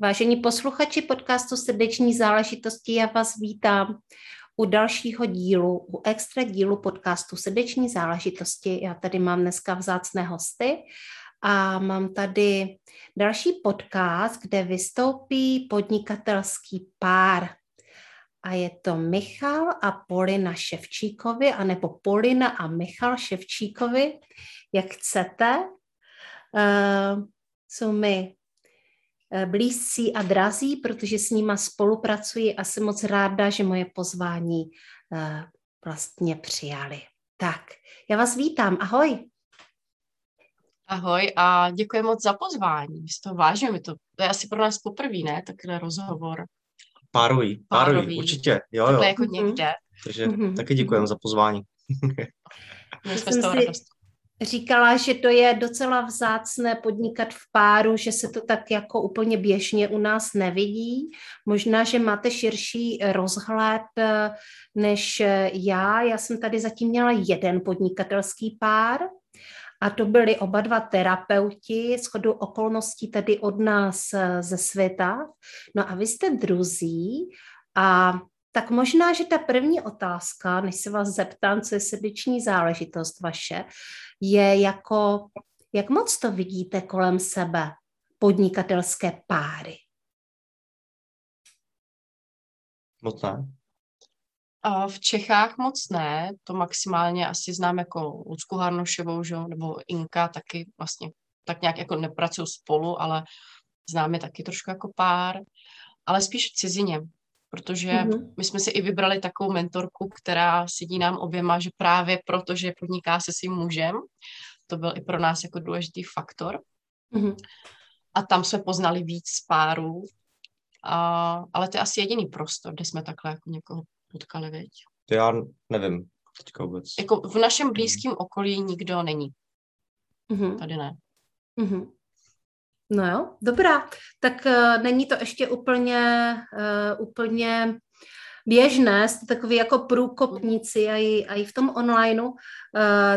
Vážení posluchači podcastu Srdeční záležitosti, já vás vítám u dalšího dílu, u extra dílu podcastu Srdeční záležitosti. Já tady mám dneska vzácné hosty a mám tady další podcast, kde vystoupí podnikatelský pár. A je to Michal a Polina Ševčíkovi, anebo Polina a Michal Ševčíkovi, jak chcete. Uh, jsou mi blízcí a drazí, protože s nima spolupracuji a jsem moc ráda, že moje pozvání eh, vlastně přijali. Tak, já vás vítám, ahoj. Ahoj a děkuji moc za pozvání. My to vážíme, to, to je asi pro nás poprvé, ne, takhle rozhovor. Párový, párový, párový. určitě, jo, jo. jako někde. Mhm. Takže mm-hmm. taky děkujeme za pozvání. My jsme z toho radost říkala, že to je docela vzácné podnikat v páru, že se to tak jako úplně běžně u nás nevidí. Možná, že máte širší rozhled eh, než já. Já jsem tady zatím měla jeden podnikatelský pár a to byli oba dva terapeuti, schodu okolností tady od nás eh, ze světa. No a vy jste druzí a tak možná, že ta první otázka, než se vás zeptám, co je srdeční záležitost vaše, je jako, jak moc to vidíte kolem sebe, podnikatelské páry? Moc ne. A v Čechách moc ne, to maximálně asi znám jako Lucku Harnošovou, že? nebo Inka taky vlastně tak nějak jako nepracují spolu, ale známe taky trošku jako pár, ale spíš v cizině protože mm-hmm. my jsme si i vybrali takovou mentorku, která sedí nám oběma, že právě proto, že podniká se svým mužem, to byl i pro nás jako důležitý faktor. Mm-hmm. A tam jsme poznali víc párů, a, ale to je asi jediný prostor, kde jsme takhle jako někoho potkali, veď. To já nevím teďka vůbec. Jako v našem blízkém okolí nikdo není. Mm-hmm. Tady ne. Mm-hmm. No jo, dobrá. Tak uh, není to ještě úplně, uh, úplně běžné, jste takový jako průkopníci a i, a i v tom onlineu. Uh,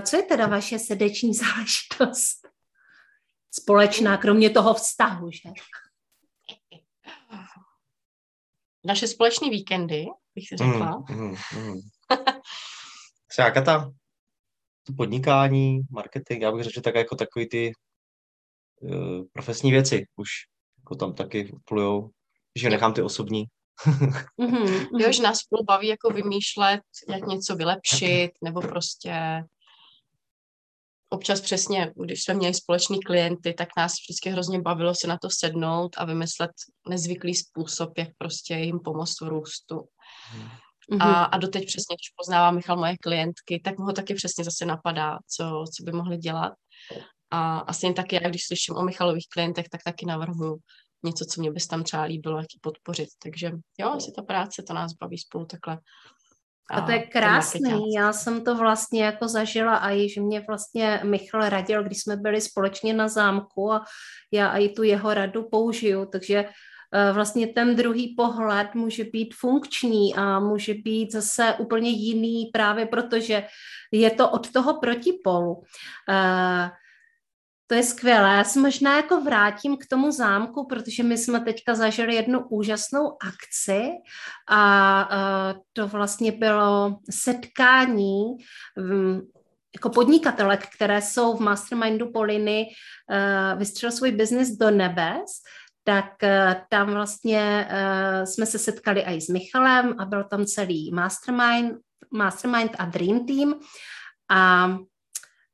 co je teda vaše srdeční záležitost? Společná, kromě toho vztahu, že? Naše společné víkendy, bych si řekla. Mm, mm, mm. Jaká ta podnikání, marketing, já bych řekl, že tak jako takový ty profesní věci už jako tam taky plujou, že nechám ty osobní. mm-hmm. Jo, že nás spolu baví jako vymýšlet, jak něco vylepšit, nebo prostě občas přesně, když jsme měli společný klienty, tak nás vždycky hrozně bavilo se na to sednout a vymyslet nezvyklý způsob, jak prostě jim pomoct v růstu. Mm-hmm. A, a doteď přesně, když poznává Michal moje klientky, tak mu ho taky přesně zase napadá, co, co by mohli dělat. A asi taky já, když slyším o Michalových klientech, tak taky navrhuju něco, co mě bys tam třeba líbilo, jak podpořit. Takže jo, asi ta práce, to nás baví spolu takhle. A, a to je krásný, já jsem to vlastně jako zažila a i, že mě vlastně Michal radil, když jsme byli společně na zámku a já i tu jeho radu použiju, takže eh, vlastně ten druhý pohled může být funkční a může být zase úplně jiný právě protože je to od toho protipolu. Uh, to je skvělé. Já se možná jako vrátím k tomu zámku, protože my jsme teďka zažili jednu úžasnou akci a to vlastně bylo setkání mm, jako podnikatelek, které jsou v mastermindu Poliny, vystřelil svůj biznis do nebes, tak tam vlastně jsme se setkali i s Michalem a byl tam celý mastermind, mastermind a dream team a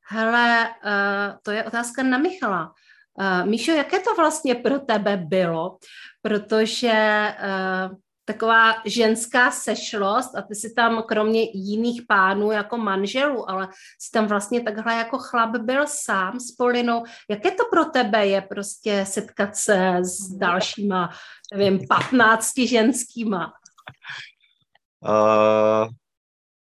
Hele, uh, to je otázka na Michala. Uh, Míšo, jaké to vlastně pro tebe bylo? Protože uh, taková ženská sešlost a ty si tam kromě jiných pánů jako manželů, ale si tam vlastně takhle jako chlap byl sám s Polinou. Jaké to pro tebe je prostě setkat se s dalšíma, nevím, 15 ženskýma? Uh,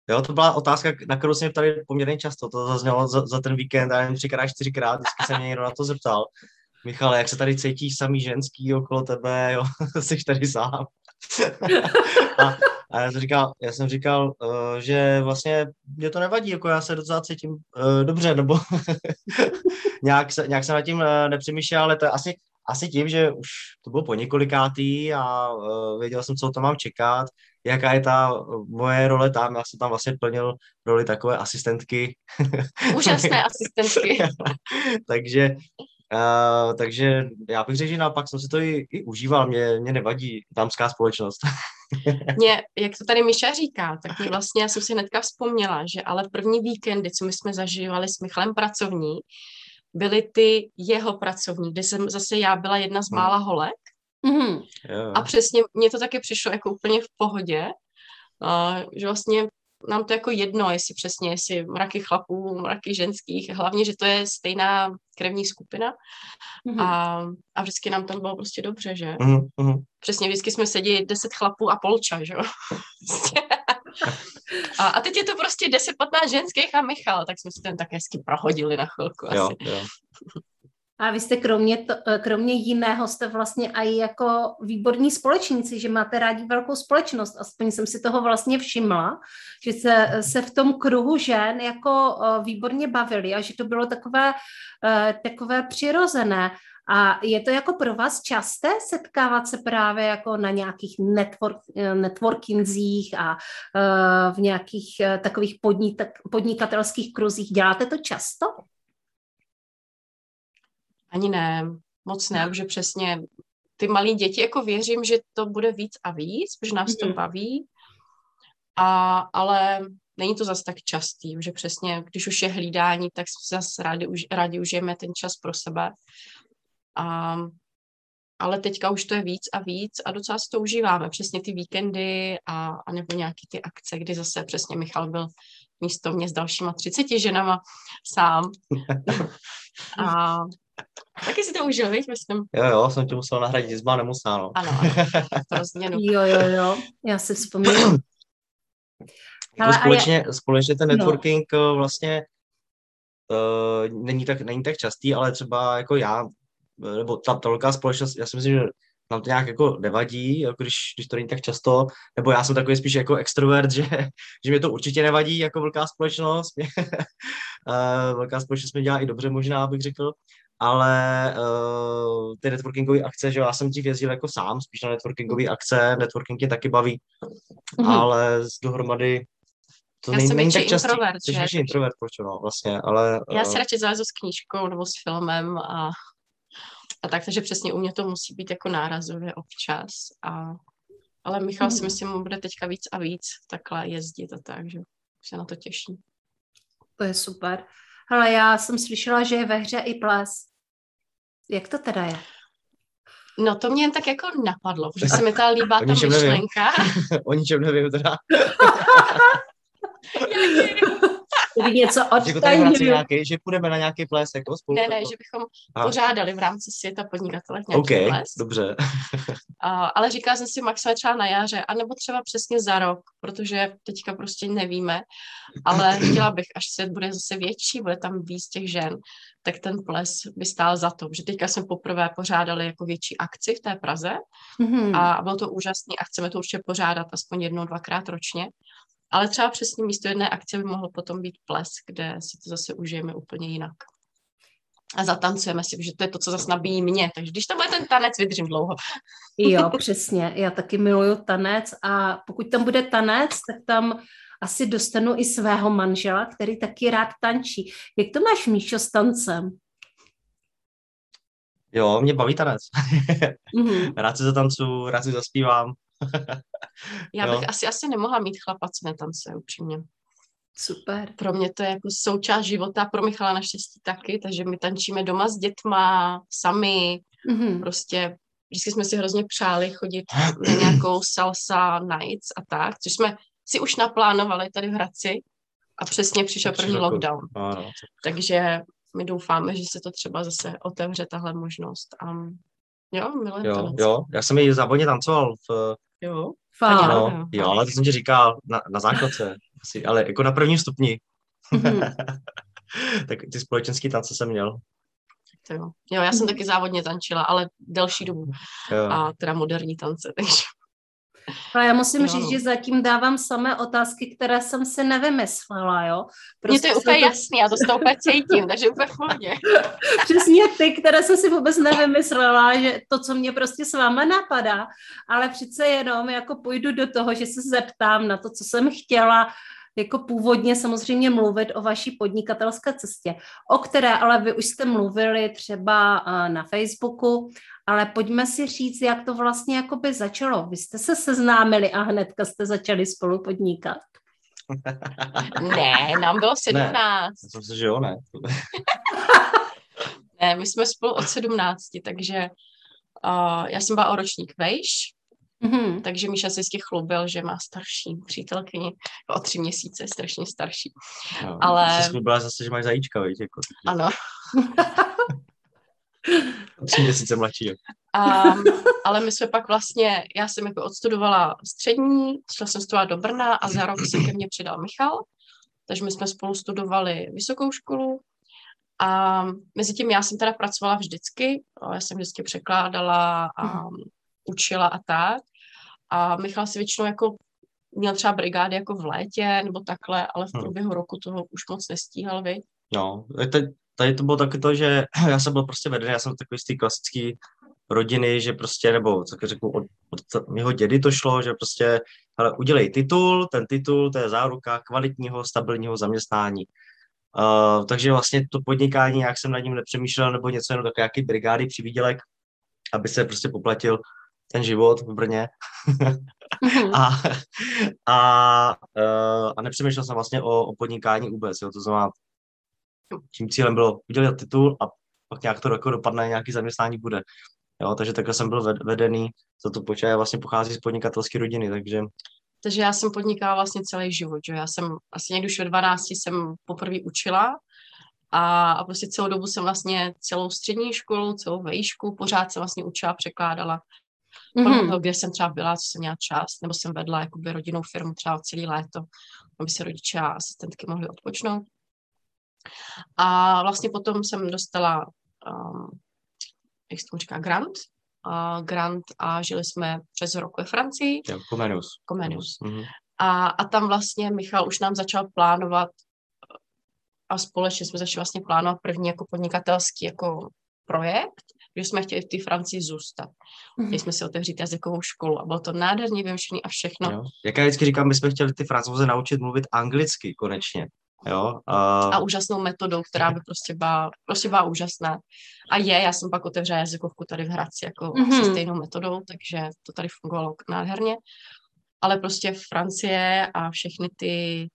jo, to byla otázka, na kterou jsem tady poměrně často, to zaznělo za, za ten víkend, já jen třikrát, čtyřikrát, vždycky se mě někdo na to zeptal. Michale, jak se tady cítíš samý ženský okolo tebe, jo, jsi tady sám. a, a já jsem říkal, já jsem říkal uh, že vlastně mě to nevadí, jako já se docela cítím uh, dobře, nebo nějak, se, nějak jsem nad tím uh, nepřemýšlel, ale to je asi, asi tím, že už to bylo po několikátý a uh, věděl jsem, co to mám čekat, jaká je ta moje role tam. Já jsem tam vlastně plnil roli takové asistentky. Úžasné asistentky. takže Uh, takže já bych řekl, že naopak jsem si to i, i užíval, mě, mě nevadí dámská společnost. mě, jak to tady Miša říká, tak mě vlastně, já jsem si hnedka vzpomněla, že ale první víkendy, co my jsme zažívali s Michalem pracovní, byly ty jeho pracovní, kde jsem zase já byla jedna z mála holek. Mm-hmm. A přesně mně to taky přišlo jako úplně v pohodě, uh, že vlastně nám to jako jedno, jestli přesně, jestli mraky chlapů, mraky ženských, hlavně, že to je stejná krevní skupina mm-hmm. a, a vždycky nám tam bylo prostě dobře, že? Mm-hmm. Přesně, vždycky jsme seděli deset chlapů a polča, že jo? a, a teď je to prostě 10-15 ženských a Michal, tak jsme si ten tak hezky prohodili na chvilku asi. Jo, jo. A vy jste kromě, to, eh, kromě jiného jste vlastně i jako výborní společníci, že máte rádi velkou společnost. Aspoň jsem si toho vlastně všimla, že se, se v tom kruhu žen jako eh, výborně bavili a že to bylo takové, eh, takové přirozené. A je to jako pro vás časté setkávat se právě jako na nějakých network, networkingzích a v nějakých takových podnikatelských kruzích? Děláte to často? Ani ne, moc ne, protože přesně ty malí děti, jako věřím, že to bude víc a víc, protože nás to mhm. baví, a, ale není to zase tak častý, že přesně, když už je hlídání, tak zase rádi, už, rádi užijeme ten čas pro sebe. A, ale teďka už to je víc a víc a docela si to užíváme. Přesně ty víkendy a, a nebo nějaký ty akce, kdy zase přesně Michal byl místo mě s dalšíma 30 ženama sám. a Taky si to užil, víš, myslím. Jo, jo, jsem tě musel nahradit zba nemusná, no. Ano, ano, pro změnu. jo, jo, jo, já si vzpomínám. jako společně, je... společně ten no. networking no. vlastně uh, není, tak, není tak častý, ale třeba jako já, nebo ta, ta velká společnost, já si myslím, že nám to nějak jako nevadí, jako když, když to není tak často, nebo já jsem takový spíš jako extrovert, že, že mi to určitě nevadí jako velká společnost. uh, velká společnost mi dělá i dobře možná, bych řekl, ale uh, ty networkingové akce, že já jsem dřív jezdil jako sám, spíš na networkingové akce, networking mě taky baví, mm-hmm. ale z dohromady to já není, tak častý. Introvert, jsi introvert, proč no, vlastně, ale... Já si uh, radši zalezu s knížkou nebo s filmem a, a tak, takže přesně u mě to musí být jako nárazově občas a ale Michal mm. si myslím, mu bude teďka víc a víc takhle jezdit a tak, že se na to těší. To je super. Ale já jsem slyšela, že je ve hře i ples. Jak to teda je? No to mě jen tak jako napadlo, protože se mi ta líbá ta myšlenka. o ničem nevím teda. Kdyby něco odtajnili. Nějaký, že půjdeme na nějaký ples jako spolu? Ne, ne, že bychom a. pořádali v rámci světa podnikatele nějaký okay, ples. dobře. a, ale říkala jsem si maximálně třeba na jaře, anebo třeba přesně za rok, protože teďka prostě nevíme, ale chtěla bych, až svět bude zase větší, bude tam víc těch žen, tak ten ples by stál za to, že teďka jsme poprvé pořádali jako větší akci v té Praze mm-hmm. a bylo to úžasný a chceme to určitě pořádat aspoň jednou, dvakrát ročně. Ale třeba přesně místo jedné akce by mohl potom být ples, kde si to zase užijeme úplně jinak. A zatancujeme si, že to je to, co zase nabíjí mě. Takže když tam bude ten tanec, vydržím dlouho. Jo, přesně. Já taky miluju tanec a pokud tam bude tanec, tak tam asi dostanu i svého manžela, který taky rád tančí. Jak to máš, Míšo, s tancem? Jo, mě baví tanec. Mm-hmm. rád se zatancu, rád si zaspívám. Já bych asi, asi nemohla mít chlapa, co netancuje, upřímně. Super. Pro mě to je jako součást života, pro Michala naštěstí taky, takže my tančíme doma s dětma, sami, mm-hmm. prostě vždycky jsme si hrozně přáli chodit na nějakou salsa nights a tak, což jsme si už naplánovali tady v Hradci a přesně přišel první lockdown. Ano. Takže my doufáme, že se to třeba zase otevře tahle možnost. A jo, milé jo, jo, já jsem ji závodně tancoval v... Jo, Fakt. No, jo, ale to jsem ti říkal na, na základce, asi, ale jako na prvním stupni. Mm-hmm. tak ty společenský tance jsem měl. To jo. jo, já jsem taky závodně tančila, ale delší dobu. Jo. A teda moderní tance, takže... Ale já musím jo, říct, no. že zatím dávám samé otázky, které jsem si nevymyslela, jo. Prostě Mně to je úplně to... jasný, já to toho úplně cítím, takže úplně v. Přesně ty, které jsem si vůbec nevymyslela, že to, co mě prostě s váma napadá, ale přece jenom jako půjdu do toho, že se zeptám na to, co jsem chtěla, jako původně samozřejmě mluvit o vaší podnikatelské cestě, o které ale vy už jste mluvili třeba na Facebooku, ale pojďme si říct, jak to vlastně jakoby začalo. Vy jste se seznámili a hnedka jste začali spolu podnikat. Ne, nám bylo 17. Ne, myslím si, že jo, ne. ne, my jsme spolu od 17, takže uh, já jsem byla o ročník vejš, Mm-hmm. Takže Míša se vždycky chlubil, že má starší přítelkyni o tři měsíce, strašně starší. No, Ale... Jsi byla zase, že máš zajíčka, víš? Jako, ano. tři měsíce mladší. Um, ale my jsme pak vlastně, já jsem jako odstudovala střední, šla jsem studovat do Brna a za rok se ke mně přidal Michal, takže my jsme spolu studovali vysokou školu a mezi tím já jsem teda pracovala vždycky, já jsem vždycky překládala a um, učila a tak. A Michal si většinou jako měl třeba brigády jako v létě nebo takhle, ale v hm. průběhu roku toho už moc nestíhal, vy? No, teď, tady to bylo taky to, že já jsem byl prostě vedený, já jsem takový z té klasické rodiny, že prostě, nebo co řeknu, od, od mého dědy to šlo, že prostě, ale udělej titul, ten titul, to je záruka kvalitního, stabilního zaměstnání. Uh, takže vlastně to podnikání, jak jsem nad ním nepřemýšlel, nebo něco jenom tak nějaký brigády, přivídělek, aby se prostě poplatil ten život v Brně. Mhm. a, a, uh, a nepřemýšlel jsem vlastně o, o podnikání vůbec. Jo. To znamená, tím cílem bylo udělat titul a pak nějak to jako dopadne, nějaký zaměstnání bude. Jo, takže takhle jsem byl vedený, za to počáje vlastně pochází z podnikatelské rodiny, takže... Takže já jsem podnikala vlastně celý život, že já jsem asi někdy už ve 12 jsem poprvé učila a, a prostě celou dobu jsem vlastně celou střední školu, celou vejšku, pořád jsem vlastně učila, překládala mm-hmm. toho, kde jsem třeba byla, co jsem měla čas, nebo jsem vedla jakoby rodinnou firmu třeba celý léto, aby se rodiče a asistentky mohli odpočnout. A vlastně potom jsem dostala, um, jak se tomu říká, grant, uh, grant a žili jsme přes rok ve Francii. Jo, Comenius. Comenius. Mm-hmm. A, a tam vlastně Michal už nám začal plánovat a společně jsme začali vlastně plánovat první jako podnikatelský jako projekt, že jsme chtěli v té Francii zůstat. Mm-hmm. Chtěli jsme si otevřít jazykovou školu a bylo to nádherně vymyšlené a všechno. Jo. Jak já vždycky říkám, my jsme chtěli ty francouze naučit mluvit anglicky konečně. Jo, a... a úžasnou metodou, která by prostě byla, prostě byla úžasná. A je, já jsem pak otevřela jazykovku tady v Hradci jako mm-hmm. se stejnou metodou, takže to tady fungovalo nádherně. Ale prostě Francie a všechny ty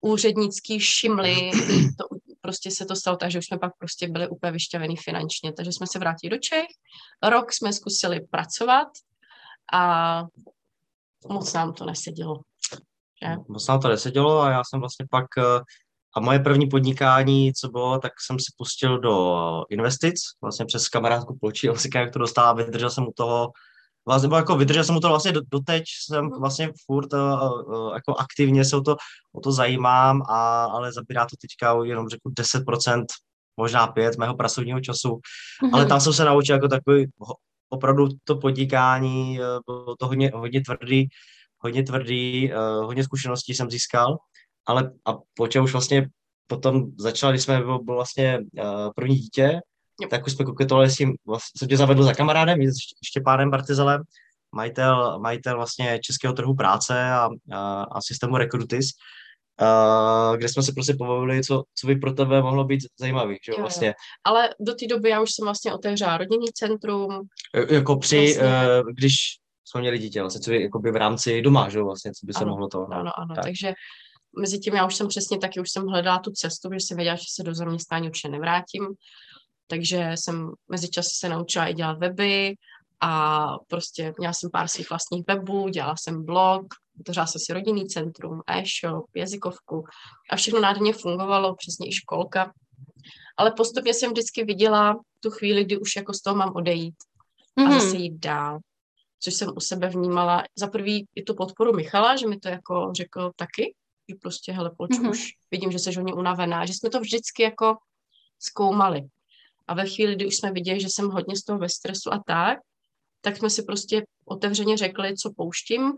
úřednický šimly, to prostě se to stalo tak, že už jsme pak prostě byli úplně vyšťavený finančně, takže jsme se vrátili do Čech, rok jsme zkusili pracovat a moc nám to nesedělo. Že? Moc nám to nesedělo a já jsem vlastně pak eh, a moje první podnikání, co bylo, tak jsem si pustil do investic, vlastně přes kamarádku Pločí, on si jak to dostal vydržel jsem u toho vlastně, nebo jako vydržel jsem mu to vlastně do, doteď, jsem mhm. vlastně furt uh, uh, jako aktivně se o to, o to zajímám, a, ale zabírá to teďka jenom řeknu 10%, možná 5 mého pracovního času, mm-hmm. ale tam jsem se naučil jako takový opravdu to podnikání, bylo to hodně, hodně tvrdý, hodně tvrdý, uh, hodně zkušeností jsem získal, ale a počal už vlastně potom začal, když jsme byl, byl vlastně uh, první dítě, tak už jsme koketovali s tím, vlastně, jsem tě zavedl za kamarádem, Štěpánem Bartizelem, majitel, majitel vlastně českého trhu práce a, a, a systému Recruitis, Uh, kde jsme se prostě pobavili, co, co by pro tebe mohlo být zajímavý, že jo, vlastně. Ale do té doby já už jsem vlastně otevřela rodinný centrum. Jako při, vlastně. uh, když jsme měli dítě, vlastně, co by, jako by v rámci doma, že vlastně, co by se ano, mohlo to. No, ano, ano, tak. takže mezi tím já už jsem přesně taky, už jsem hledala tu cestu, protože jsem věděla, že se do zaměstnání určitě nevrátím takže jsem mezi časy se naučila i dělat weby a prostě měla jsem pár svých vlastních webů, dělala jsem blog, vytvořila jsem si rodinný centrum, e-shop, jazykovku a všechno nádherně fungovalo, přesně i školka. Ale postupně jsem vždycky viděla tu chvíli, kdy už jako z toho mám odejít a mm-hmm. zase jít dál. Což jsem u sebe vnímala. Za prvý i tu podporu Michala, že mi to jako řekl taky, že prostě, hele, pojď mm-hmm. už, vidím, že jsi hodně unavená, že jsme to vždycky jako zkoumali. A ve chvíli, kdy už jsme viděli, že jsem hodně z toho ve stresu a tak, tak jsme si prostě otevřeně řekli, co pouštím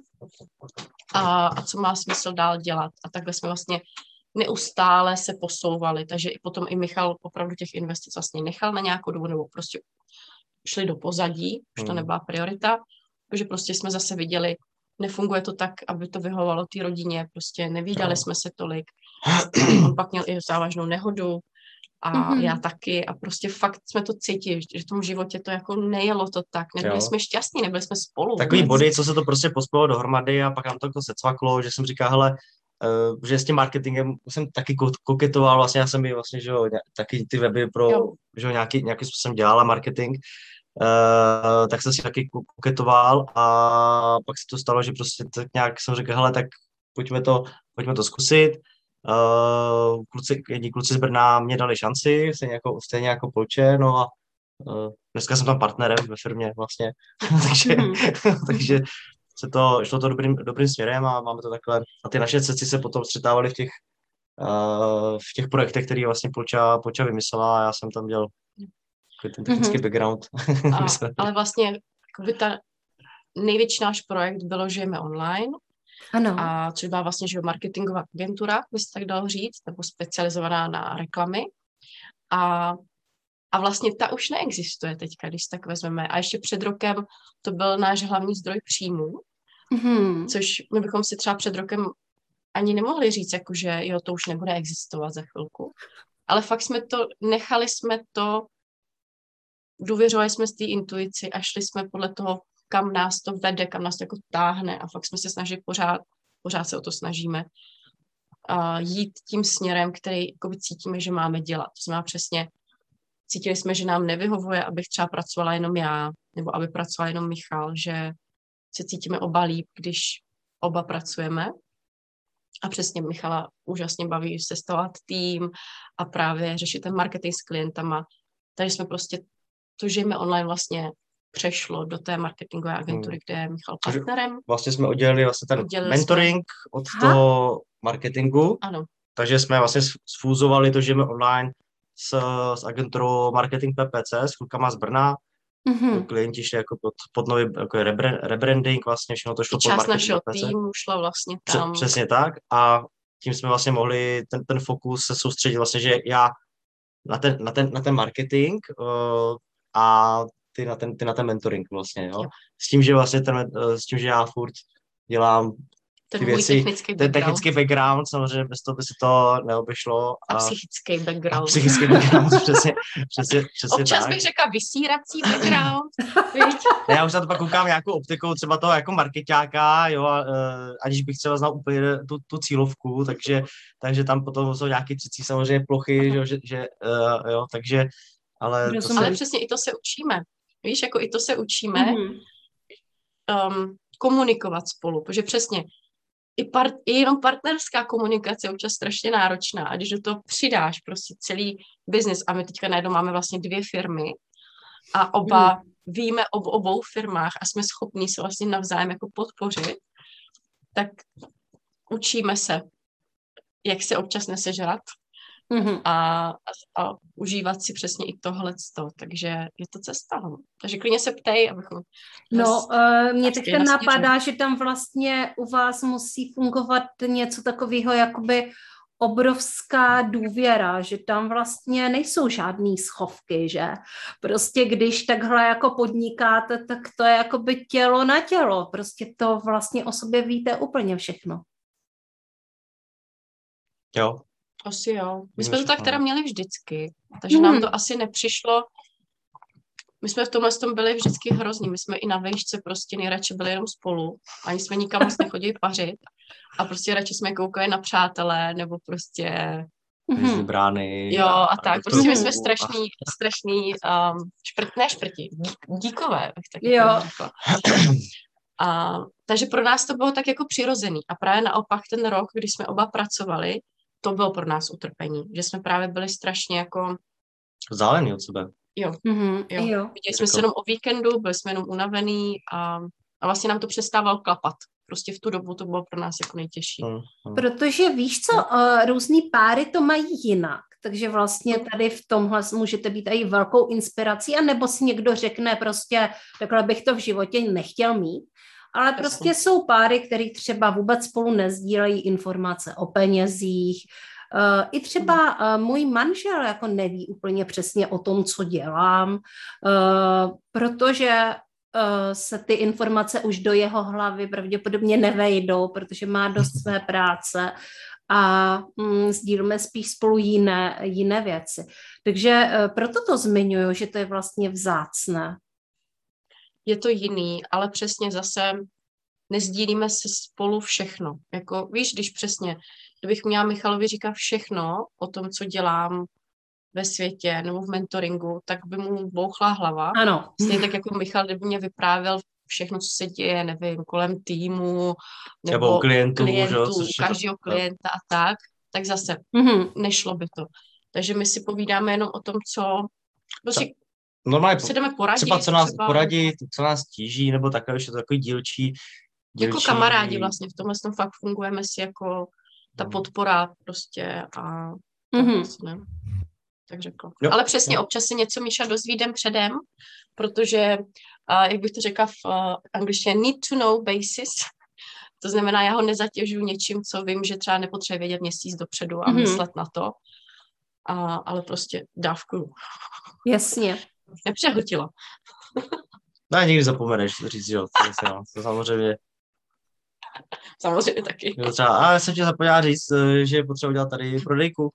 a, a co má smysl dál dělat. A takhle jsme vlastně neustále se posouvali, takže i potom i Michal opravdu těch investic vlastně nechal na nějakou dobu, nebo prostě šli do pozadí, už to hmm. nebyla priorita, protože prostě jsme zase viděli, nefunguje to tak, aby to vyhovovalo té rodině, prostě nevídali jsme se tolik. On pak měl i závažnou nehodu, a mm-hmm. já taky a prostě fakt jsme to cítili, že v tom životě to jako nejelo to tak, nebyli jo. jsme šťastní, nebyli jsme spolu. Takový body, co se to prostě pospělo dohromady a pak nám to jako secvaklo, že jsem říkal, hele, uh, že s tím marketingem jsem taky koketoval, vlastně já jsem i vlastně, že jo, taky ty weby pro, jo. že jo, nějaký, nějaký způsobem dělala marketing, uh, tak jsem si taky koketoval a pak se to stalo, že prostě tak nějak jsem řekl, hele, tak pojďme to, pojďme to zkusit, Uh, kluci, jedni kluci z Brna mě dali šanci, stejně jako, stejně jako Polče, no a uh, dneska jsem tam partnerem ve firmě vlastně, takže, mhm. takže se to, šlo to dobrým, dobrým směrem a máme to takhle. A ty naše cesty se potom střetávaly v těch, uh, v těch projektech, které vlastně Polča, Polča vymyslela a já jsem tam dělal ten technický mm-hmm. background. A, ale vlastně ta největší náš projekt bylo Žijeme online, ano. A což byla vlastně že marketingová agentura, by se tak dalo říct, nebo specializovaná na reklamy. A, a vlastně ta už neexistuje teďka, když tak vezmeme. A ještě před rokem to byl náš hlavní zdroj příjmů, mm-hmm. což my bychom si třeba před rokem ani nemohli říct, jako že jo, to už nebude existovat za chvilku. Ale fakt jsme to, nechali jsme to, důvěřovali jsme z té intuici a šli jsme podle toho, kam nás to vede, kam nás to jako táhne a fakt jsme se snažili pořád, pořád se o to snažíme a jít tím směrem, který jako cítíme, že máme dělat. To znamená přesně, cítili jsme, že nám nevyhovuje, abych třeba pracovala jenom já, nebo aby pracovala jenom Michal, že se cítíme oba líp, když oba pracujeme. A přesně Michala úžasně baví sestavovat tým a právě řešit ten marketing s klientama. Takže jsme prostě to žijeme online vlastně přešlo do té marketingové agentury, hmm. kde je Michal partnerem. Vlastně jsme oddělili vlastně ten oddělili mentoring jsme... od Aha. toho marketingu. Ano. Takže jsme vlastně sfúzovali to, že jsme online s, s agenturou Marketing PPC, s klukama z Brna. Mm-hmm. Klienti šli jako pod, pod nový jako rebranding, vlastně všechno to šlo I část našeho PPC. týmu šlo vlastně tam. Přesně tak a tím jsme vlastně mohli ten, ten fokus se soustředit vlastně, že já na ten, na ten, na ten marketing uh, a ty na ten, ty na ten mentoring vlastně, jo. S tím, že vlastně ten, eh, s tím, že já furt dělám ten ty věci, technický ten technický background, samozřejmě bez toho by se to neobešlo. A, a psychický background. A psychický background, přesně, přesně, přesně Občas tak. bych řekla vysírací background, Já už na to pak koukám nějakou optikou třeba toho jako marketáka, jo, a, uh, aniž bych třeba znal úplně tu, tu cílovku, takže, takže tam potom jsou nějaké třicí samozřejmě plochy, že, že, že uh, jo, takže ale, to se... ale přesně i to se učíme. Víš, jako i to se učíme mm-hmm. um, komunikovat spolu, protože přesně i, part, i jenom partnerská komunikace je občas strašně náročná a když do toho přidáš prostě celý biznis a my teďka najednou máme vlastně dvě firmy a oba mm. víme o obou firmách a jsme schopni se vlastně navzájem jako podpořit, tak učíme se, jak se občas nesežrat mm-hmm. a, a, a užívat si přesně i tohle. Takže je to cesta. No. Takže klidně se ptej, abychom... No, uh, mě teďka napadá, že tam vlastně u vás musí fungovat něco takového, jakoby obrovská důvěra, že tam vlastně nejsou žádné schovky, že prostě když takhle jako podnikáte, tak to je jako by tělo na tělo, prostě to vlastně o sobě víte úplně všechno. Jo, asi jo. My jsme to tak teda měli vždycky, takže nám to asi nepřišlo. My jsme v tomhle tom byli vždycky hrozní. My jsme i na vejšce prostě nejradši byli jenom spolu. Ani jsme nikam moc nechodili pařit. A prostě radši jsme koukali na přátelé, nebo prostě mm-hmm. brány. Jo, a, a tak. Prostě my jsme strašný, strašný, um, šprt, ne šprti, díkové, bych taky jo. A, takže pro nás to bylo tak jako přirozený. A právě naopak ten rok, kdy jsme oba pracovali, to bylo pro nás utrpení. Že jsme právě byli strašně jako... Vzdálený od sebe. Jo. Mm-hmm, jo. jo. Viděli jsme se jenom o víkendu, byli jsme jenom unavený a, a vlastně nám to přestávalo klapat. Prostě v tu dobu to bylo pro nás jako nejtěžší. Mm, mm. Protože víš co, uh, různý páry to mají jinak. Takže vlastně tady v tomhle můžete být i velkou inspirací, a nebo si někdo řekne prostě, takhle bych to v životě nechtěl mít. Ale Jasně. prostě jsou páry, které třeba vůbec spolu nezdílejí informace o penězích, Uh, I třeba uh, můj manžel jako neví úplně přesně o tom, co dělám, uh, protože se ty informace už do jeho hlavy pravděpodobně nevejdou, protože má dost své práce a mm, sdílíme spíš spolu jiné, jiné věci. Takže proto to zmiňuju, že to je vlastně vzácné. Je to jiný, ale přesně zase nezdílíme se spolu všechno. Jako, víš, když přesně, kdybych měla Michalovi říkat všechno o tom, co dělám ve světě nebo v mentoringu, tak by mu bouchla hlava. Ano. Stejně tak jako Michal, kdyby mě vyprávěl všechno, co se děje, nevím, kolem týmu, nebo, nebo klientů, klientů že? každého klienta a tak, tak zase mm-hmm. nešlo by to. Takže my si povídáme jenom o tom, co... Prostě Normálně se jdeme poradit. Třeba co nás třeba... poradí, co nás tíží, nebo takové, že to takový dílčí Dělčí... Jako kamarádi vlastně, v tomhle tom fakt fungujeme si jako ta mhm. podpora prostě a mm-hmm. vlastně, tak řekla. Jo. Ale přesně, jo. občas si něco Míša dozvídem předem, protože, uh, jak bych to řekla v uh, angličtině, need to know basis, to znamená, já ho nezatěžuji něčím, co vím, že třeba nepotřebuje vědět měsíc dopředu a mm-hmm. myslet na to, a, ale prostě dávkuju. Jasně. Nepřehltila. no, nikdy zapomeneš říct, jo. To, to samozřejmě Samozřejmě taky. Jo, třeba, a já jsem tě zapomněla říct, eh, že je potřeba udělat tady prodejku.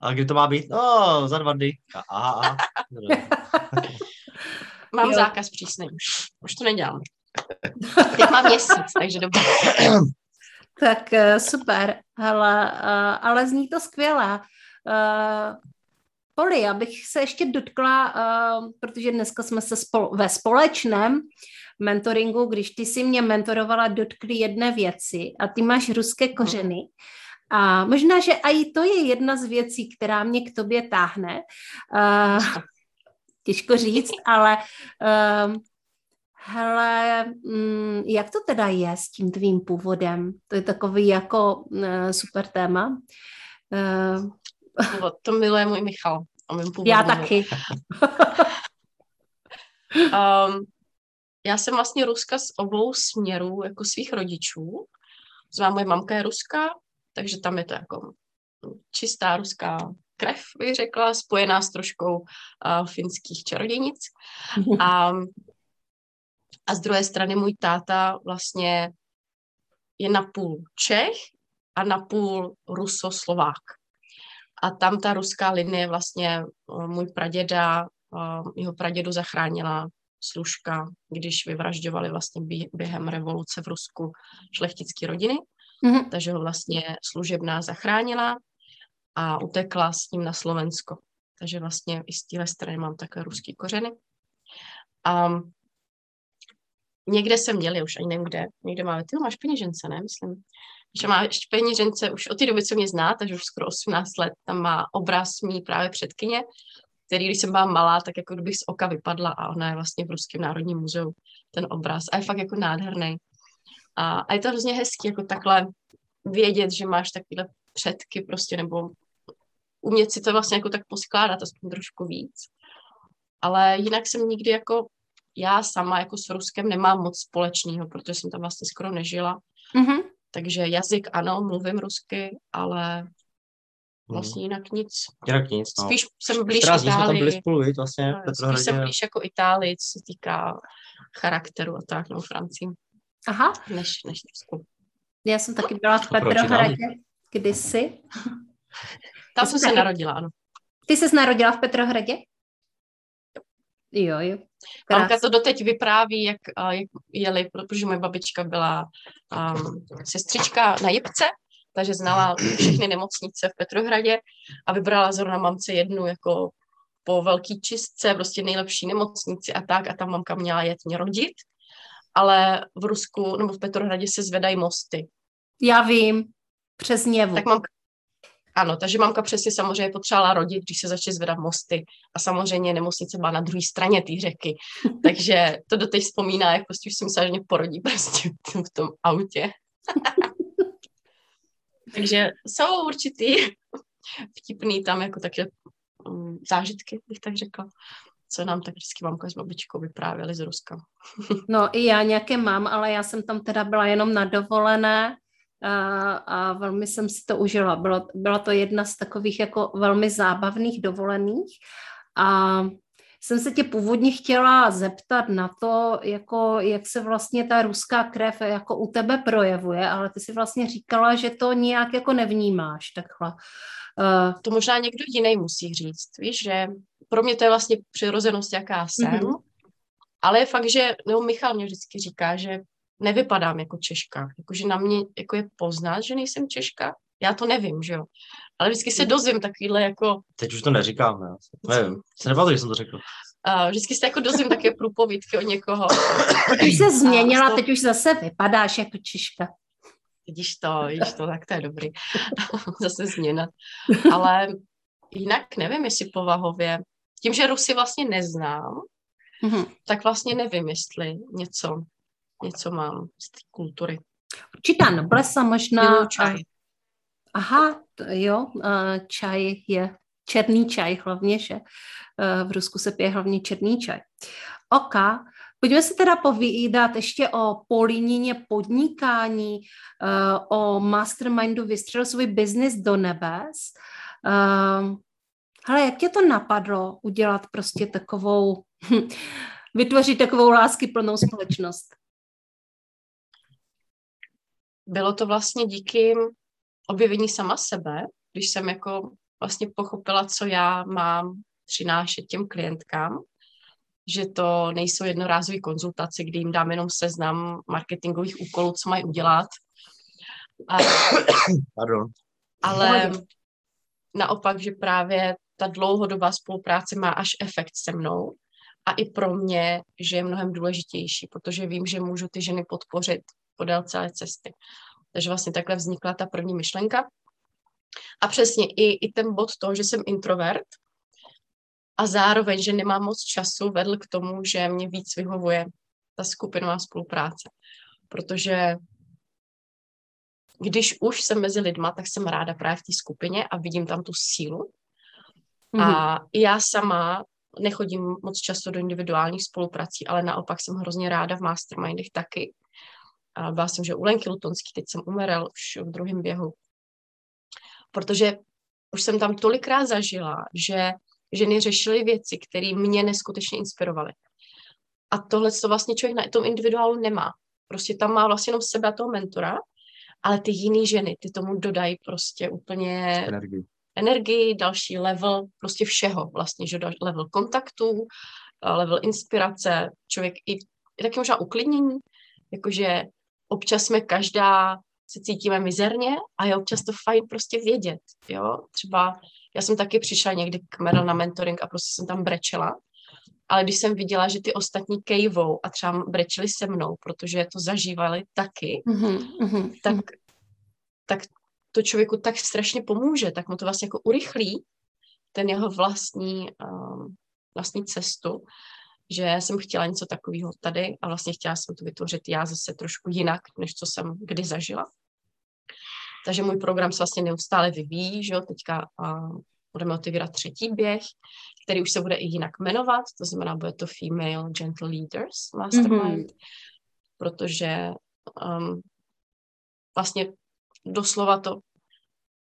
a kdy to má být? No, za dva dny. Aha, aha. Mám jo. zákaz přísný už. Už to nedělám. Teď mám měsíc, takže dobře. tak eh, super, hele, uh, ale zní to skvěle. Poli, abych se ještě dotkla, uh, protože dneska jsme se spol- ve společném mentoringu, když ty si mě mentorovala, dotkli jedné věci a ty máš ruské mhm. kořeny. A možná, že i to je jedna z věcí, která mě k tobě táhne. Uh, těžko říct, ale uh, hele, um, jak to teda je s tím tvým původem? To je takový jako uh, super téma. Uh, to miluje můj Michal. Já taky. um, já jsem vlastně Ruska z obou směrů, jako svých rodičů. Znamená, moje mamka je Ruska, takže tam je to jako čistá ruská krev, bych řekla, spojená s troškou uh, finských čarodějnic. A, a z druhé strany můj táta vlastně je napůl Čech a napůl Rusoslovák. A tam ta ruská linie vlastně můj praděda, jeho pradědu zachránila služka, když vyvražďovali vlastně během revoluce v Rusku šlechtické rodiny. Mm-hmm. Takže ho vlastně služebná zachránila a utekla s ním na Slovensko. Takže vlastně i z téhle strany mám takové ruský kořeny. A někde jsem měli, už ani nevím kde, někde máme, ty máš peněžence, ne, myslím. Že má ještě peněžence už od té doby, co mě zná, takže už skoro 18 let, tam má obraz mý právě předkyně, který, když jsem byla malá, tak jako kdybych z oka vypadla a ona je vlastně v Ruském národním muzeu, ten obraz. A je fakt jako nádherný. A, a je to hrozně hezký, jako takhle vědět, že máš takovéhle předky prostě, nebo umět si to vlastně jako tak poskládat aspoň trošku víc. Ale jinak jsem nikdy jako já sama jako s Ruskem nemám moc společného, protože jsem tam vlastně skoro nežila. Mm-hmm. Takže jazyk ano, mluvím rusky, ale Hmm. Vlastně jinak nic. Jinak nic, no. Spíš jsem blíž Itálii. jsme tam byli spolu, víc, vlastně, no, Spíš jsem blíž jako Itálii, co se týká charakteru a tak, no, Francii. Aha. Než, než Česku. Já jsem taky byla v Petrohradě kdysi. Tam jsem se narodila, ano. Ty jsi narodila v Petrohradě? Jo, jo. Mamka to doteď vypráví, jak, jak jeli, protože moje babička byla um, sestřička na Jipce takže znala všechny nemocnice v Petrohradě a vybrala zrovna mamce jednu jako po velký čistce, prostě nejlepší nemocnici a tak a tam mamka měla jet mě rodit, ale v Rusku nebo v Petrohradě se zvedají mosty. Já vím, přes něvu. Tak mamka, ano, takže mamka přesně samozřejmě potřebovala rodit, když se začaly zvedat mosty a samozřejmě nemocnice byla na druhé straně té řeky, takže to doteď vzpomíná, jak prostě už myslela, že mě porodí prostě v tom autě. takže jsou určitý vtipný tam jako takže um, zážitky, bych tak řekla co nám tak vždycky mamka s babičkou vyprávěli z Ruska. no i já nějaké mám, ale já jsem tam teda byla jenom na dovolené a, a velmi jsem si to užila. Bylo, byla to jedna z takových jako velmi zábavných dovolených a jsem se tě původně chtěla zeptat na to, jako, jak se vlastně ta ruská krev jako u tebe projevuje, ale ty si vlastně říkala, že to nějak jako nevnímáš takhle. Uh, to možná někdo jiný musí říct, víš, že pro mě to je vlastně přirozenost, jaká jsem, mm-hmm. ale je fakt, že, nebo Michal mě vždycky říká, že nevypadám jako Češka, jakože na mě jako je poznat, že nejsem Češka, já to nevím, že jo. Ale vždycky se mhm. dozvím takovýhle jako... Teď už to neříkám, já nevím, se nepamatuji, že jsem to řekl. Uh, vždycky se jako dozvím také průpovídky od někoho. Teď už se změnila, to... teď už zase vypadáš jako Češka. Vidíš to, vidíš to, tak to je dobrý. zase změna. Ale jinak nevím, jestli povahově. Tím, že Rusy vlastně neznám, mm-hmm. tak vlastně nevím, jestli něco něco mám z té kultury. Určitá noblesa možná. čaj. Aha, jo, čaj je černý čaj hlavně, že v Rusku se pije hlavně černý čaj. OK, pojďme se teda povídat ještě o polinině podnikání, o mastermindu Vystřel svůj biznis do nebes. Hele, jak tě to napadlo udělat prostě takovou, vytvořit takovou lásky plnou společnost? Bylo to vlastně díky objevení sama sebe, když jsem jako vlastně pochopila, co já mám přinášet těm klientkám, že to nejsou jednorázové konzultace, kdy jim dám jenom seznam marketingových úkolů, co mají udělat. A, Pardon. Ale naopak, že právě ta dlouhodobá spolupráce má až efekt se mnou a i pro mě, že je mnohem důležitější, protože vím, že můžu ty ženy podpořit podél celé cesty. Takže vlastně takhle vznikla ta první myšlenka. A přesně i, i ten bod toho, že jsem introvert a zároveň, že nemám moc času, vedl k tomu, že mě víc vyhovuje ta skupinová spolupráce. Protože když už jsem mezi lidma, tak jsem ráda právě v té skupině a vidím tam tu sílu. Mm-hmm. A mhm. já sama nechodím moc často do individuálních spoluprací, ale naopak jsem hrozně ráda v mastermindech taky, a byla jsem, že u Lenky Lutonský, teď jsem umerel už v druhém běhu. Protože už jsem tam tolikrát zažila, že ženy řešily věci, které mě neskutečně inspirovaly. A tohle to vlastně člověk na tom individuálu nemá. Prostě tam má vlastně jenom sebe a toho mentora, ale ty jiné ženy, ty tomu dodají prostě úplně energii. energii, další level prostě všeho vlastně, že level kontaktů, level inspirace, člověk i, i taky možná uklidnění, jakože občas jsme každá se cítíme mizerně a je občas to fajn prostě vědět, jo. Třeba já jsem taky přišla někdy k Meryl na mentoring a prostě jsem tam brečela, ale když jsem viděla, že ty ostatní kejvou a třeba brečeli se mnou, protože to zažívali taky, mm-hmm, tak, tak to člověku tak strašně pomůže, tak mu to vlastně jako urychlí ten jeho vlastní, um, vlastní cestu že jsem chtěla něco takového tady a vlastně chtěla jsem to vytvořit já zase trošku jinak, než co jsem kdy zažila. Takže můj program se vlastně neustále vyvíjí, že jo, teďka uh, budeme otevírat třetí běh, který už se bude i jinak jmenovat, to znamená, bude to Female Gentle Leaders Mastermind, mm-hmm. protože um, vlastně doslova to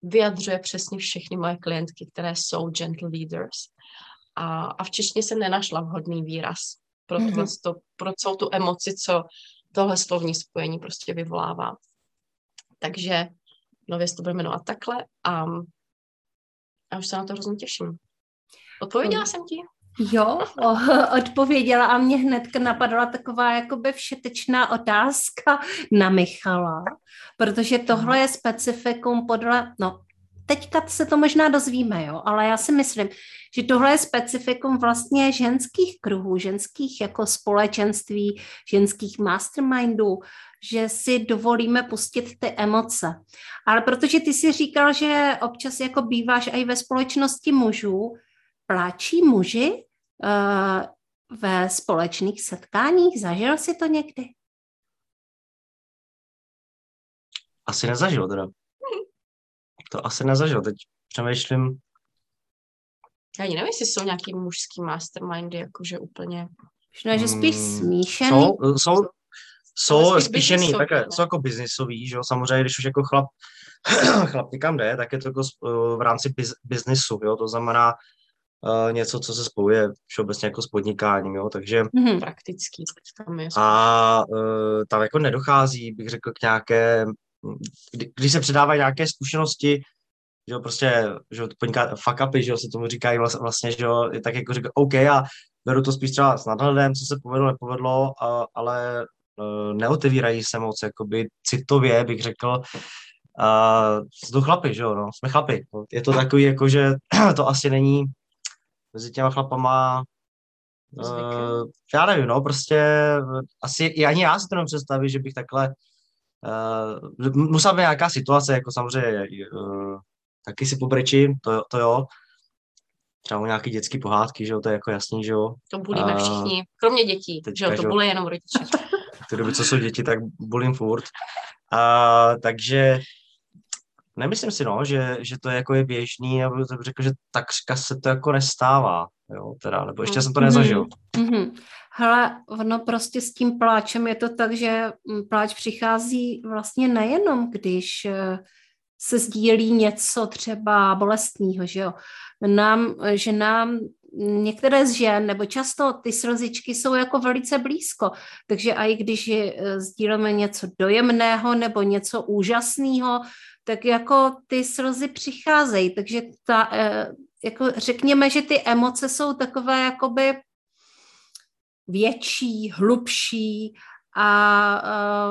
vyjadřuje přesně všechny moje klientky, které jsou gentle leaders a, a v češtině jsem nenašla vhodný výraz pro, mm-hmm. to, pro celou tu emoci, co tohle slovní spojení prostě vyvolává. Takže nově se to bude jmenovat takhle a, a už se na to hrozně těším. Odpověděla jsem ti? Jo, odpověděla a mě hned napadla taková jakoby všetečná otázka na Michala, protože tohle je specifikum podle, no teďka se to možná dozvíme, jo, ale já si myslím, že tohle je specifikum vlastně ženských kruhů, ženských jako společenství, ženských mastermindů, že si dovolíme pustit ty emoce. Ale protože ty si říkal, že občas jako býváš i ve společnosti mužů, pláčí muži uh, ve společných setkáních? Zažil jsi to někdy? Asi nezažil teda. To asi nezažil. Teď přemýšlím. Já nevím, jestli jsou nějaký mužský mastermindy, jakože úplně... Možná, že spíš hmm, smíšený. Jsou, jsou, jsou spíšený, takhle, jsou jako biznisový, že jo, samozřejmě, když už jako chlap, chlap někam jde, tak je to jako v rámci biz, biznisu, jo, to znamená uh, něco, co se spojuje všeobecně jako s podnikáním, jo, takže... Mm-hmm. Praktický, tam je. A uh, tam jako nedochází, bych řekl, k nějaké, kdy, když se předávají nějaké zkušenosti, že jo, prostě, že jo, podniká, fuck upy, že jo, se tomu říkají vlastně, že jo, tak jako říká, OK, a beru to spíš třeba s nadhledem, co se povedlo, nepovedlo, a, ale uh, neotevírají se moc, jakoby citově bych řekl, uh, jsou chlapy, že jo, no, jsme chlapy. Je to takový, jako, že to asi není mezi těma chlapama uh, já nevím, no, prostě asi ani já si to představit, že bych takhle uh, musela být nějaká situace, jako samozřejmě uh, taky si pobrečím, to, to jo, třeba nějaký dětský pohádky, že jo, to je jako jasný, že jo. To bulíme uh, všichni, kromě dětí, teďka, že jo, to bulí jenom rodiče. ty doby, co jsou děti, tak bulím furt. Uh, takže nemyslím si, no, že, že to je jako je běžný, to bych řekl, že takřka se to jako nestává, jo, teda, nebo ještě jsem to nezažil. Mm-hmm. Hele, no prostě s tím pláčem je to tak, že mm, pláč přichází vlastně nejenom, když eh, se sdílí něco třeba bolestného, že jo. Nám, že nám některé z žen, nebo často ty slzičky jsou jako velice blízko, takže i když eh, sdílíme něco dojemného nebo něco úžasného, tak jako ty slzy přicházejí, takže ta, eh, jako řekněme, že ty emoce jsou takové jakoby větší, hlubší a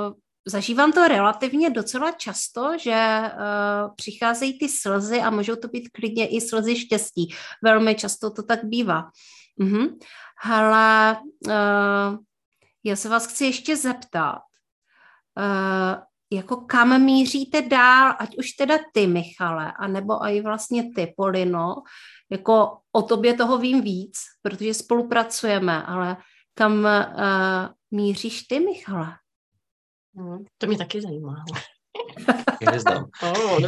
uh, zažívám to relativně docela často, že uh, přicházejí ty slzy a můžou to být klidně i slzy štěstí. Velmi často to tak bývá. Uh-huh. Ale uh, já se vás chci ještě zeptat, uh, jako kam míříte dál, ať už teda ty, Michale, anebo i vlastně ty, Polino, jako o tobě toho vím víc, protože spolupracujeme, ale kam uh, míříš ty, Michale? No, to mě taky zajímá. Hvězdám. oh,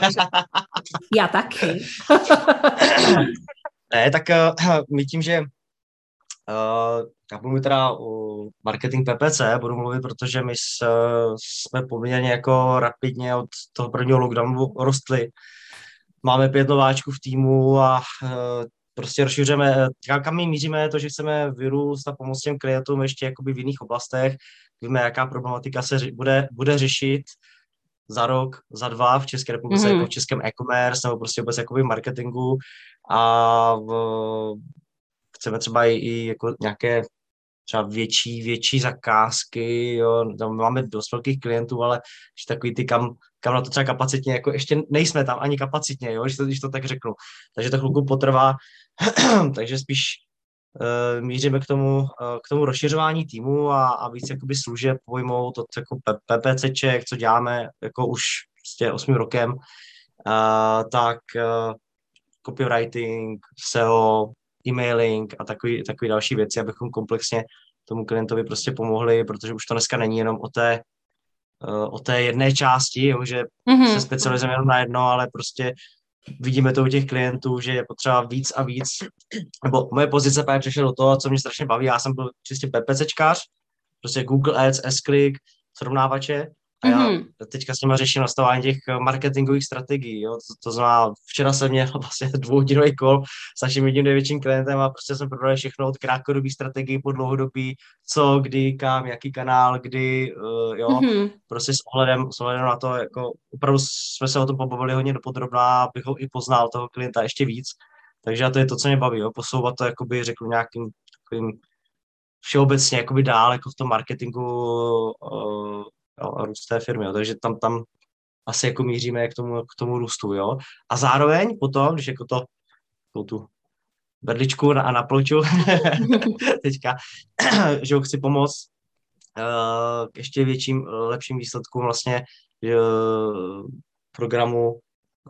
Já taky. ne, tak uh, my tím, že uh, já budu mluvit teda o marketing PPC, budu mluvit, protože my s, jsme poměrně jako rapidně od toho prvního lockdownu rostli. Máme pět nováčků v týmu a uh, prostě rozšiřujeme, kam my míříme, to, že chceme vyrůst a pomoct těm klientům ještě jakoby v jiných oblastech, víme, jaká problematika se bude, bude řešit za rok, za dva v České republice, mm-hmm. jako v českém e-commerce nebo prostě vůbec jakoby marketingu a v, chceme třeba i, i jako nějaké třeba větší, větší zakázky, jo, tam máme dost velkých klientů, ale že takový ty, kam, kam na to třeba kapacitně, jako ještě nejsme tam ani kapacitně, jo, když to, když to tak řeknu. Takže to chvilku potrvá, takže spíš uh, míříme k tomu, uh, k tomu rozšiřování týmu a, a víc jakoby služeb pojmout to jako PPCček, co děláme jako už prostě osmým rokem, uh, tak uh, copywriting, SEO, e-mailing a takový, takový další věci, abychom komplexně tomu klientovi prostě pomohli, protože už to dneska není jenom o té, o té jedné části, jo, že mm-hmm. se specializujeme jenom na jedno, ale prostě vidíme to u těch klientů, že je potřeba víc a víc, nebo moje pozice právě přešla do toho, co mě strašně baví, já jsem byl čistě PPCčkář, prostě Google Ads, S-Click, srovnávače, a já mm-hmm. teďka s nimi řeším nastavování těch marketingových strategií. Jo. To, to znamená, včera jsem měl vlastně dvouhodinový kol s naším jedním největším klientem a prostě jsme probrali všechno od krátkodobých strategií po dlouhodobí, co, kdy, kam, jaký kanál, kdy, uh, jo. Mm-hmm. Prostě s ohledem, s ohledem na to, jako opravdu jsme se o tom pobavili hodně dopodrobná, abych ho i poznal toho klienta ještě víc. Takže a to je to, co mě baví, jo, posouvat to, jakoby řeknu nějakým takovým všeobecně jakoby dál jako v tom marketingu uh, a růst té firmy, jo. takže tam, tam asi jako míříme k tomu, k tomu růstu, jo. A zároveň potom, když jako to, tu berličku a na ploču teďka, že ho chci pomoct uh, k ještě větším, lepším výsledkům vlastně uh, programu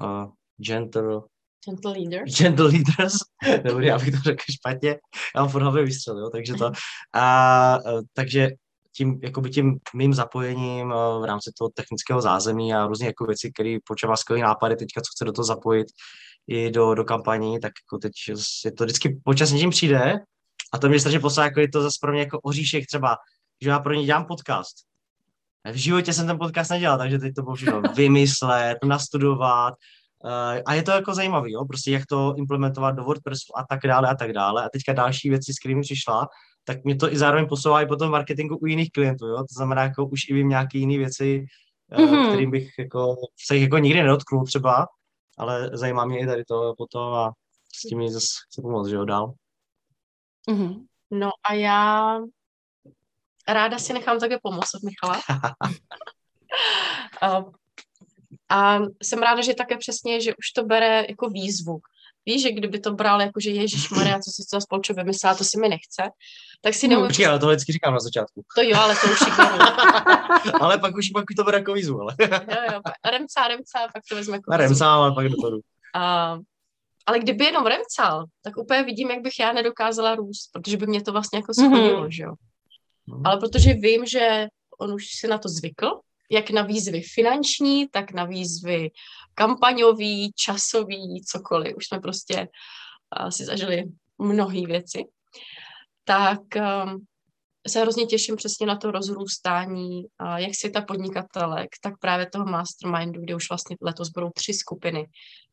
uh, Gentle Gentle Leaders. Gentle Leaders. Dobrý, abych to řekl špatně. Já mám furt hlavě vystřel, jo, takže to. A, takže tím, jakoby tím mým zapojením v rámci toho technického zázemí a různých jako věcí, které počívá skvělý nápady teďka, co chce do toho zapojit i do, do kampaní, tak jako teď je to vždycky počas něčím přijde a to mě strašně poslá, jako je to zase pro mě jako oříšek třeba, že já pro ně dělám podcast. V životě jsem ten podcast nedělal, takže teď to bylo všechno vymyslet, nastudovat, Uh, a je to jako zajímavý, jo? prostě jak to implementovat do WordPressu a tak dále a tak dále. A teďka další věci, s kterými přišla, tak mě to i zároveň posouvá i potom marketingu u jiných klientů, jo? to znamená, jako už i vím nějaké jiné věci, mm-hmm. kterým bych jako, se jich jako nikdy nedotknul třeba, ale zajímá mě i tady to potom a s tím zase chci pomoct, že jo, dál. Mm-hmm. No a já ráda si nechám také pomoct od Michala. A jsem ráda, že také přesně, že už to bere jako výzvu. Víš, že kdyby to bral jako, že Ježíš Maria, co si to společně vymyslela, to si mi nechce, tak si neumím... Počkej, ale to vždycky říkám na začátku. To jo, ale to už Ale pak už, pak už to bere jako výzvu, ale... jo, jo, remcá, remcá, pak to vezme jako Remcá, ale pak do toho. A, ale kdyby jenom remcal, tak úplně vidím, jak bych já nedokázala růst, protože by mě to vlastně jako schodilo, mm-hmm. že jo. Mm-hmm. Ale protože vím, že on už si na to zvykl, jak na výzvy finanční, tak na výzvy kampaňový, časový, cokoliv. Už jsme prostě uh, si zažili mnohé věci. Tak um, se hrozně těším přesně na to rozrůstání, uh, jak si ta podnikatelek, tak právě toho mastermindu, kde už vlastně letos budou tři skupiny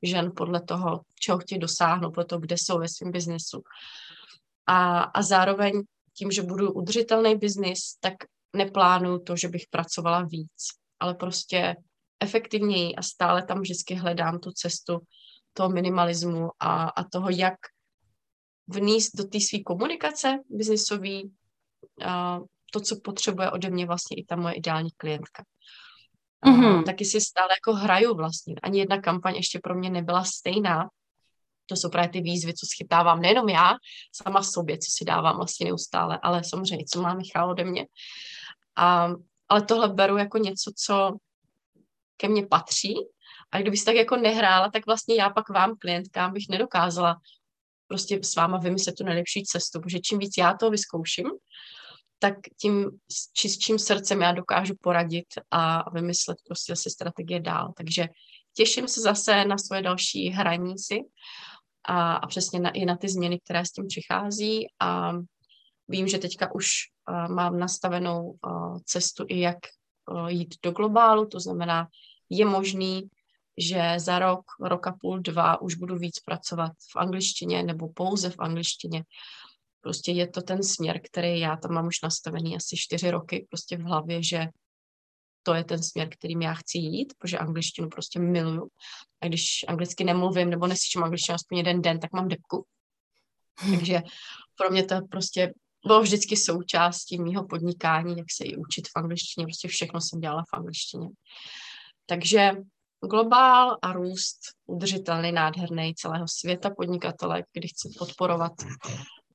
žen podle toho, čeho chtějí dosáhnout, podle toho, kde jsou ve svém biznesu. A, a zároveň tím, že budu udržitelný biznis, tak neplánuju to, že bych pracovala víc, ale prostě efektivněji a stále tam vždycky hledám tu cestu toho minimalismu a, a toho, jak vníst do té své komunikace biznisový a to, co potřebuje ode mě vlastně i ta moje ideální klientka. Mm-hmm. taky si stále jako hraju vlastně. Ani jedna kampaň ještě pro mě nebyla stejná. To jsou právě ty výzvy, co schytávám nejenom já, sama sobě, co si dávám vlastně neustále, ale samozřejmě, co má Michal ode mě. A, ale tohle beru jako něco, co ke mně patří. A kdyby si tak jako nehrála, tak vlastně já pak vám, klientkám, bych nedokázala prostě s váma vymyslet tu nejlepší cestu, protože čím víc já to vyzkouším, tak tím s čistším srdcem já dokážu poradit a vymyslet prostě zase strategie dál. Takže těším se zase na svoje další hraní si a, a přesně na, i na ty změny, které s tím přichází a vím, že teďka už mám nastavenou cestu i jak jít do globálu, to znamená, je možný, že za rok, rok a půl, dva už budu víc pracovat v angličtině nebo pouze v angličtině. Prostě je to ten směr, který já tam mám už nastavený asi čtyři roky prostě v hlavě, že to je ten směr, kterým já chci jít, protože angličtinu prostě miluju. A když anglicky nemluvím nebo neslyším angličtinu aspoň jeden den, tak mám depku. Takže pro mě to prostě bylo vždycky součástí mého podnikání, jak se i učit v angličtině, prostě všechno jsem dělala v angličtině. Takže globál a růst udržitelný, nádherný celého světa podnikatele, kdy chci podporovat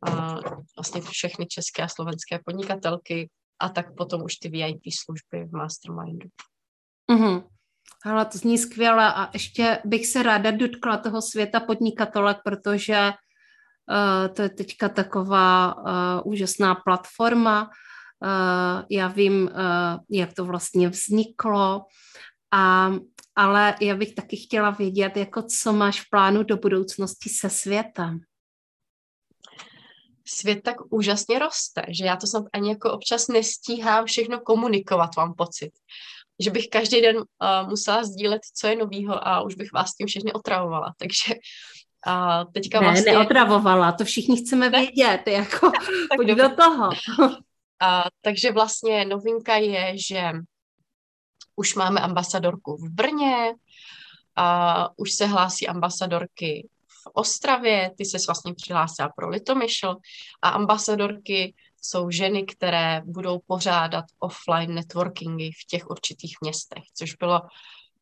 uh, vlastně všechny české a slovenské podnikatelky a tak potom už ty VIP služby v Mastermindu. Mm-hmm. Ale to zní skvěle a ještě bych se ráda dotkla toho světa podnikatelek, protože to je teďka taková uh, úžasná platforma. Uh, já vím, jak to vlastně vzniklo, a, ale já bych taky chtěla vědět, jako co máš v plánu do budoucnosti se světem. Svět tak úžasně roste, že já to snad ani jako občas nestíhám všechno komunikovat, mám pocit. Že bych každý den uh, musela sdílet, co je novýho a už bych vás tím všechny otravovala. Takže a teďka ne, vlastně... neotravovala, to všichni chceme ne? vědět, jako pojď do toho. A, takže vlastně novinka je, že už máme ambasadorku v Brně, a už se hlásí ambasadorky v Ostravě, ty se vlastně přihlásila pro Litomyšl a ambasadorky jsou ženy, které budou pořádat offline networkingy v těch určitých městech, což bylo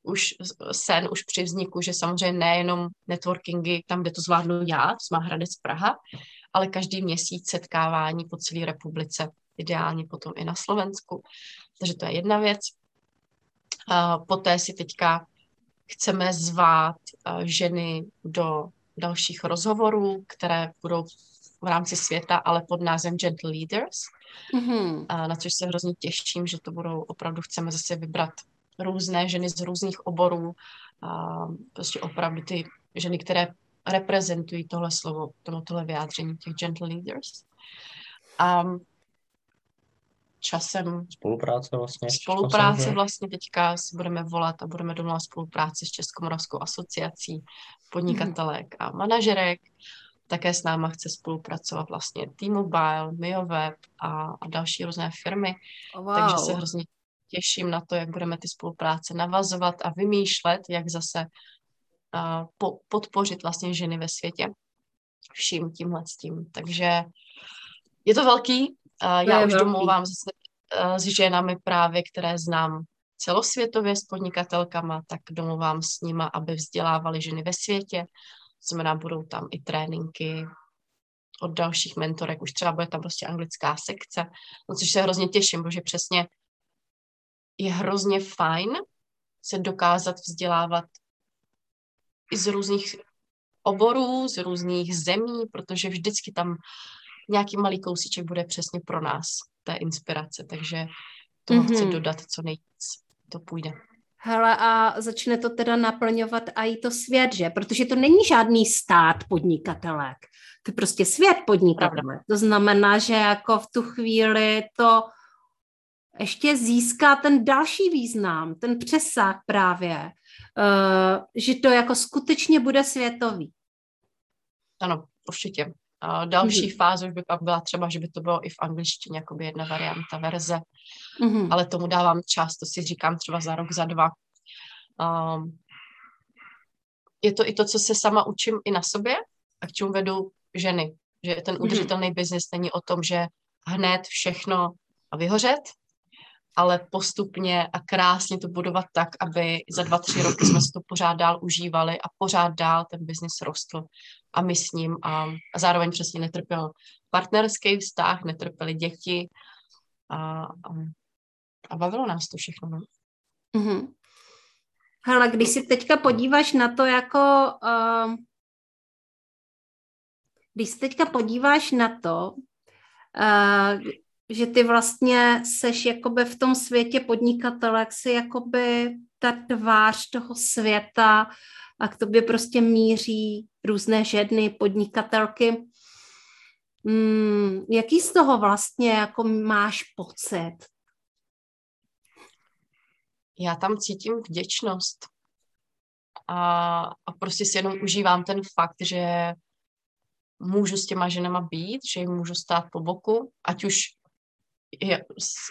už sen už při vzniku, že samozřejmě nejenom networkingy tam, kde to zvládnu já, má Hradec Praha, ale každý měsíc setkávání po celé republice, ideálně potom i na Slovensku. Takže to je jedna věc. Poté si teďka chceme zvát ženy do dalších rozhovorů, které budou v rámci světa, ale pod názvem Gentle Leaders, mm-hmm. na což se hrozně těším, že to budou opravdu, chceme zase vybrat různé ženy z různých oborů, a prostě opravdu ty ženy, které reprezentují tohle slovo, tohle vyjádření těch gentle leaders. A časem... Spolupráce vlastně. Spolupráce časem, vlastně teďka si budeme volat a budeme domluvat spolupráci s Českomoravskou asociací podnikatelek a manažerek. Také s náma chce spolupracovat vlastně T-Mobile, MioWeb a, a další různé firmy. Wow. Takže se hrozně těším na to, jak budeme ty spolupráce navazovat a vymýšlet, jak zase uh, po, podpořit vlastně ženy ve světě vším tímhle s tím. Takže je to velký. Uh, já už velký. domluvám zase uh, s ženami právě, které znám celosvětově s podnikatelkama, tak domluvám s nima, aby vzdělávali ženy ve světě. Znamená, budou tam i tréninky od dalších mentorek, už třeba bude tam prostě anglická sekce, no což se hrozně těším, protože přesně je hrozně fajn se dokázat vzdělávat i z různých oborů, z různých zemí, protože vždycky tam nějaký malý kousíček bude přesně pro nás, té inspirace, takže toho mm-hmm. chci mhm. dodat co nejvíc, to půjde. Hele, a začne to teda naplňovat a i to svět, že? Protože to není žádný stát podnikatelek. To je prostě svět podnikatelek. To znamená, že jako v tu chvíli to ještě získá ten další význam, ten přesah právě, uh, že to jako skutečně bude světový. Ano, určitě. A další mm-hmm. fáze už by pak byla třeba, že by to bylo i v angličtině, jako by jedna varianta verze, mm-hmm. ale tomu dávám čas, to si říkám třeba za rok, za dva. Um, je to i to, co se sama učím i na sobě a k čemu vedu ženy, že ten mm-hmm. udržitelný biznis není o tom, že hned všechno a vyhořet, ale postupně a krásně to budovat tak, aby za dva, tři roky jsme si to pořád dál užívali a pořád dál ten biznis rostl a my s ním a, a zároveň přesně netrpěl partnerský vztah, netrpěli děti a, a, a bavilo nás to všechno. No. Mm-hmm. Hele, když si teďka podíváš na to jako, uh, když se teďka podíváš na to, uh, že ty vlastně seš jakoby v tom světě podnikatelek, si jakoby ta tvář toho světa a k tobě prostě míří různé ženy, podnikatelky. Hmm, jaký z toho vlastně jako máš pocit? Já tam cítím vděčnost. A, a prostě si jenom užívám ten fakt, že můžu s těma ženama být, že jim můžu stát po boku, ať už je,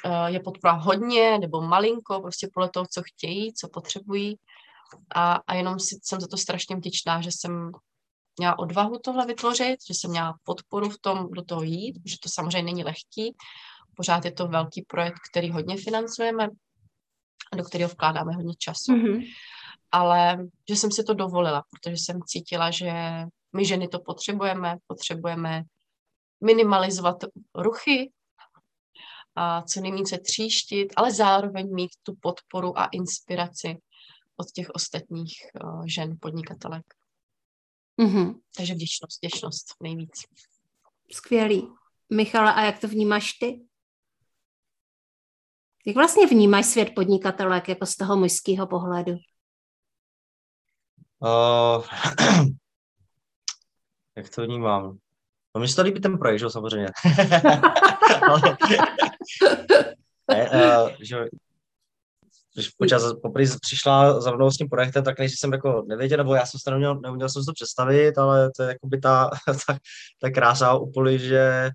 eh, je podpora hodně nebo malinko, prostě podle toho, co chtějí, co potřebují. A, a jenom si, jsem za to strašně vděčná, že jsem měla odvahu tohle vytvořit, že jsem měla podporu v tom, do toho jít, že to samozřejmě není lehký. Pořád je to velký projekt, který hodně financujeme a do kterého vkládáme hodně času. Mm-hmm. Ale že jsem si to dovolila, protože jsem cítila, že my ženy to potřebujeme, potřebujeme minimalizovat ruchy, a co nejvíce tříštit, ale zároveň mít tu podporu a inspiraci od těch ostatních uh, žen podnikatelek. Mm-hmm. Takže vděčnost, vděčnost nejvíc. Skvělý. Michala, a jak to vnímáš ty? Jak vlastně vnímáš svět podnikatelek jako z toho mužského pohledu? Uh, jak to vnímám? No mi se to líbí ten projekt, že samozřejmě. Ale, ne, uh, že, když počas poprvé přišla za mnou s tím projektem, tak než jsem jako nevěděl, nebo já jsem se neměl, neuměl jsem si to představit, ale to je jako by ta, ta, ta krása u Poli, že,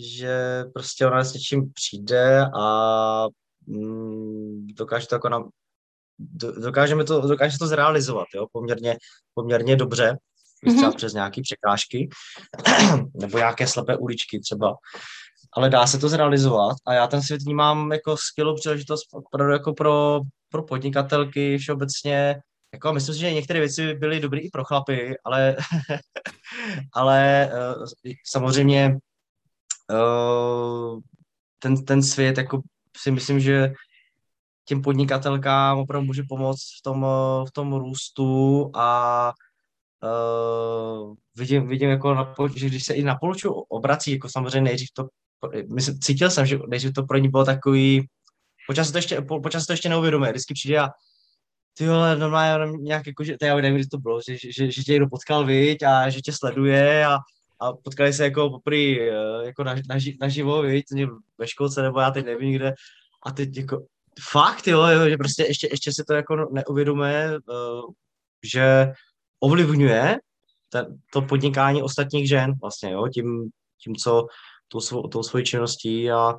že prostě ona s něčím přijde a mm, dokáže to jako na, dokážeme to, dokáže to zrealizovat, jo, poměrně, poměrně dobře mm-hmm. třeba přes nějaké překážky, nebo nějaké slepé uličky třeba. Ale dá se to zrealizovat a já ten svět vnímám jako skvělou příležitost pro, jako pro, pro podnikatelky všeobecně. Jako, myslím si, že některé věci byly dobré i pro chlapy, ale, ale uh, samozřejmě uh, ten, ten svět jako si myslím, že těm podnikatelkám opravdu může pomoct v tom, v tom růstu a uh, vidím, vidím jako, na, že když se i na poloču obrací, jako samozřejmě nejdřív to, myslím, cítil jsem, že nejdřív to pro ní bylo takový, počas to ještě, po, počas to ještě neuvědomuje, vždycky přijde a ty vole, normálně nějak jako, že, já nevím, kdy to bylo, že, že, že tě někdo potkal, viď, a že tě sleduje a, a potkali se jako poprý, eh, jako na, na, naživo, viď, ve školce, nebo já teď nevím kde, a teď jako, fakt, jo, jo že prostě ještě, ještě si to jako neuvědomuje, uh, že ovlivňuje ten, to podnikání ostatních žen vlastně, jo, tím, tím co tou, svou, tou svojí činností a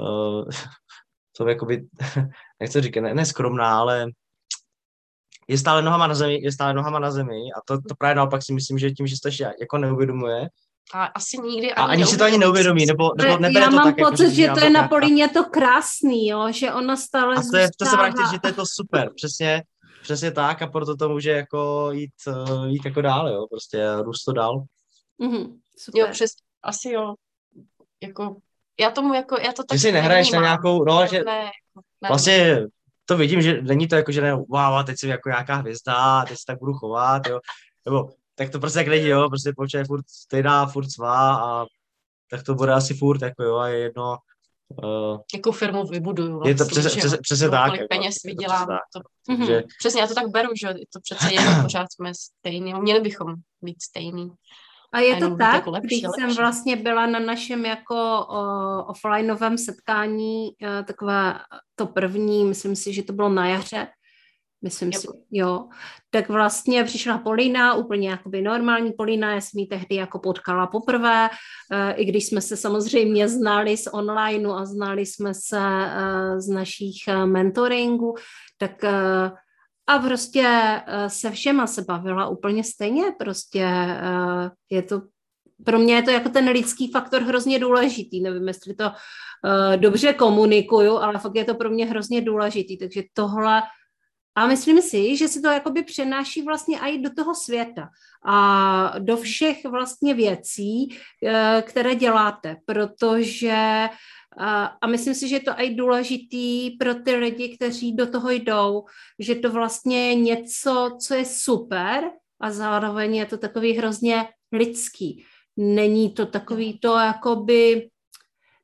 uh, to jakoby, nechci říkat, ne, neskromná, ale je stále nohama na zemi, je stále nohama na zemi a to, to právě naopak si myslím, že tím, že se to jako neuvědomuje, a asi nikdy ani, a ani si to ani neuvědomí, nebo, nebo nebere Já to mám tak, pocit, jako, že, že to je na Polině to krásný, jo, že ona stále A to, je, to se vrátí, že to je to super, přesně, přesně tak a proto to může jako jít, uh, jít jako dál, jo, prostě růst to dál. Mm-hmm, super. Jo, přes, asi jo, jako, já tomu jako, já to tak Že si nehraješ na nějakou, no, že ne, ne, vlastně to vidím, že není to jako, že ne, wow, teď jsem jako nějaká hvězda, teď se tak budu chovat, jo, nebo tak to prostě jak není, jo, prostě počet je furt stejná, furt svá a tak to bude asi furt, jako jo, a je jedno, Uh, Jakou firmu vybuduju. Vlastně, je to přesně, přesně, přesně tak. Kolik jako, peněz vydělám. To, to, mm-hmm. že... Přesně, já to tak beru, že to přece je, pořád jsme stejní. Měli bychom být stejní. A je to tak, jako lepší, když lepší. jsem vlastně byla na našem jako uh, offlineovém setkání, uh, takové to první, myslím si, že to bylo na jaře, myslím jo. si, jo. Tak vlastně přišla Polina, úplně jakoby normální Polina, já jsem ji tehdy jako potkala poprvé, uh, i když jsme se samozřejmě znali z online a znali jsme se uh, z našich uh, mentoringů, tak uh, a prostě se všema se bavila úplně stejně, prostě je to pro mě je to jako ten lidský faktor hrozně důležitý. Nevím, jestli to uh, dobře komunikuju, ale fakt je to pro mě hrozně důležitý. Takže tohle a myslím si, že se to jakoby přenáší vlastně i do toho světa a do všech vlastně věcí, eh, které děláte, protože a myslím si, že je to i důležitý pro ty lidi, kteří do toho jdou, že to vlastně je něco, co je super a zároveň je to takový hrozně lidský. Není to takový to jakoby,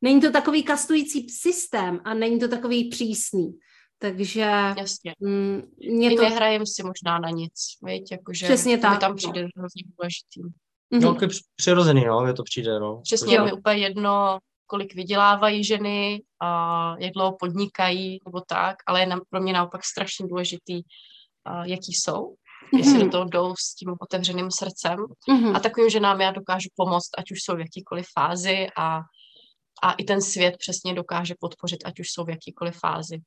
není to takový kastující systém a není to takový přísný. Takže Jasně. Mm, mě to... nehrajem si možná na nic, víš, jakože Přesně tak. tam přijde hrozně důležitý. Mm-hmm. No, přirozený, no, je to přijde, no. Přesně, jo. mi úplně jedno, kolik vydělávají ženy a jak dlouho podnikají nebo tak, ale je pro mě naopak strašně důležitý, a jaký jsou, mm-hmm. jestli do toho jdou s tím otevřeným srdcem mm-hmm. a takovým ženám já dokážu pomoct, ať už jsou v jakýkoliv fázi a, a i ten svět přesně dokáže podpořit, ať už jsou v jakýkoliv fázi.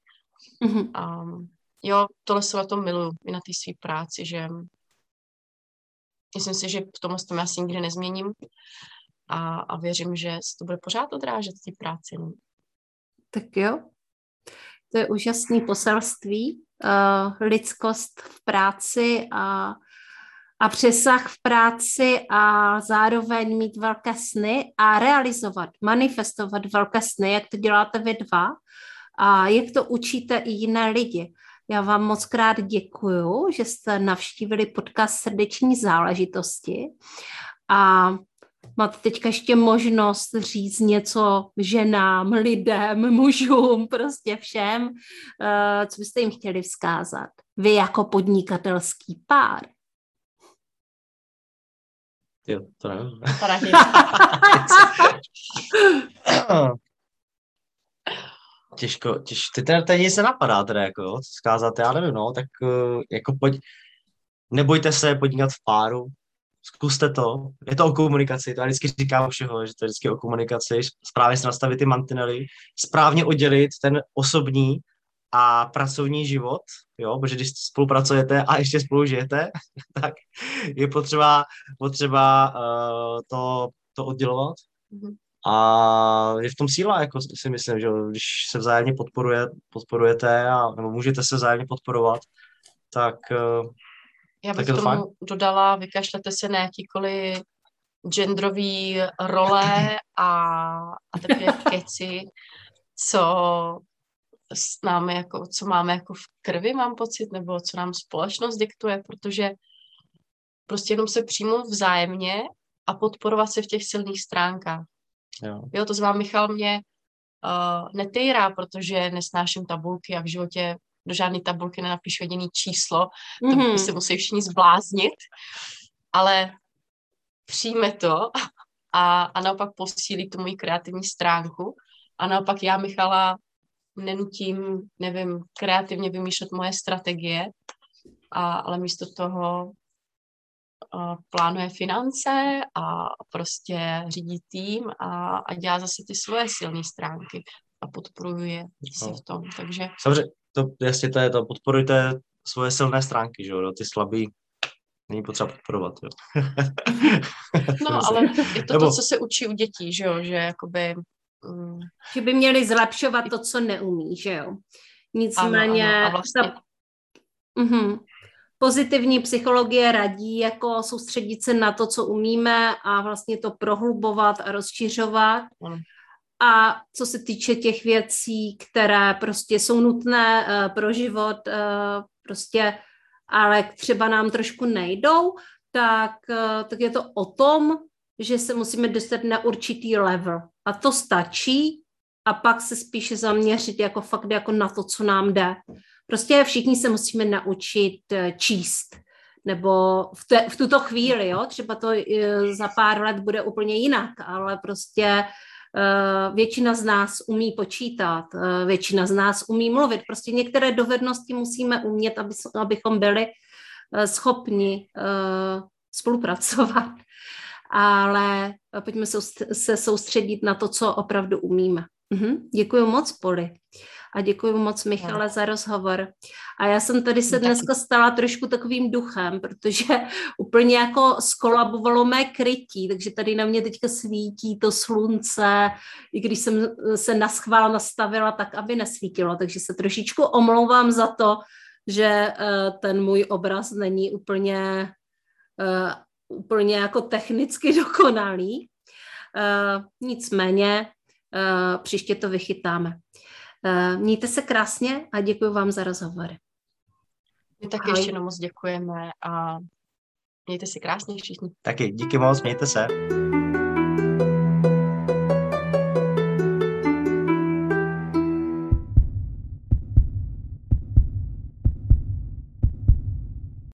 Mm-hmm. Um, jo, tohle se na tom miluju, i na té své práci, že myslím si, že v tomhle tom asi nikdy nezměním a, a věřím, že se to bude pořád odrážet v té práci. Tak jo, to je úžasný poselství, uh, lidskost v práci a, a přesah v práci a zároveň mít velké sny a realizovat, manifestovat velké sny, jak to děláte vy dva a jak to učíte i jiné lidi. Já vám moc krát děkuju, že jste navštívili podcast Srdeční záležitosti a máte teďka ještě možnost říct něco ženám, lidem, mužům, prostě všem, uh, co byste jim chtěli vzkázat. Vy jako podnikatelský pár. Jo, to nevím. těžko, těžko, ty teda tady nic napadá teda, jako jo, zkázat, já nevím, no, tak uh, jako pojď, nebojte se podnikat v páru, zkuste to, je to o komunikaci, to já vždycky říkám všeho, že to je vždycky o komunikaci, správně si nastavit ty mantinely, správně oddělit ten osobní a pracovní život, jo, protože když spolupracujete a ještě spolu žijete, tak je potřeba, potřeba uh, to, to oddělovat. Mm-hmm. A je v tom síla, jako si myslím, že když se vzájemně podporuje, podporujete a nebo můžete se vzájemně podporovat, tak uh, Já bych tak tomu fajn. dodala, vykašlete se na jakýkoliv genderový role a, a takové keci, co s námi jako, co máme jako v krvi, mám pocit, nebo co nám společnost diktuje, protože prostě jenom se přijmout vzájemně a podporovat se v těch silných stránkách. Jo, jo to zvám Michal mě uh, netejrá, protože nesnáším tabulky a v životě do žádné tabulky nenapíšu jediný číslo, mm-hmm. to by mhm. se musí všichni zbláznit, ale přijme to a, a naopak posílí tu moji kreativní stránku a naopak já Michala nenutím, nevím, kreativně vymýšlet moje strategie, a, ale místo toho a, plánuje finance a prostě řídí tým a, a dělá zase ty svoje silné stránky a podporuje si no. v tom, takže... Samozřejmě, to, jasně to je to, podporujte svoje silné stránky, že jo, ty slabý není potřeba podporovat, jo. no, ale je to Nebo... to, co se učí u dětí, že jo, že jakoby Mm. Že by měli zlepšovat to, co neumí, že jo. Nicméně ano, ano. A vlastně... ta, uh-huh. pozitivní psychologie radí jako soustředit se na to, co umíme a vlastně to prohlubovat a rozšiřovat. Ano. A co se týče těch věcí, které prostě jsou nutné uh, pro život, uh, prostě, ale třeba nám trošku nejdou, tak, uh, tak je to o tom, že se musíme dostat na určitý level. A to stačí a pak se spíše zaměřit jako fakt jako na to, co nám jde. Prostě všichni se musíme naučit eh, číst. Nebo v, te, v tuto chvíli, jo, třeba to eh, za pár let bude úplně jinak, ale prostě většina z nás umí počítat, uh, většina z nás umí mluvit. Prostě některé dovednosti musíme umět, aby, abychom byli uh, schopni spolupracovat ale pojďme se soustředit na to, co opravdu umíme. Mhm. Děkuji moc, Poli. A děkuji moc, Michale, za rozhovor. A já jsem tady se dneska stala trošku takovým duchem, protože úplně jako skolabovalo mé krytí, takže tady na mě teďka svítí to slunce, i když jsem se na schvál nastavila tak, aby nesvítilo, takže se trošičku omlouvám za to, že eh, ten můj obraz není úplně eh, úplně jako technicky dokonalý. Uh, nicméně příště to vychytáme. Uh, mějte se krásně a děkuji vám za rozhovor. My taky Ahoj. ještě moc děkujeme a mějte se krásně všichni. Taky díky moc, mějte se.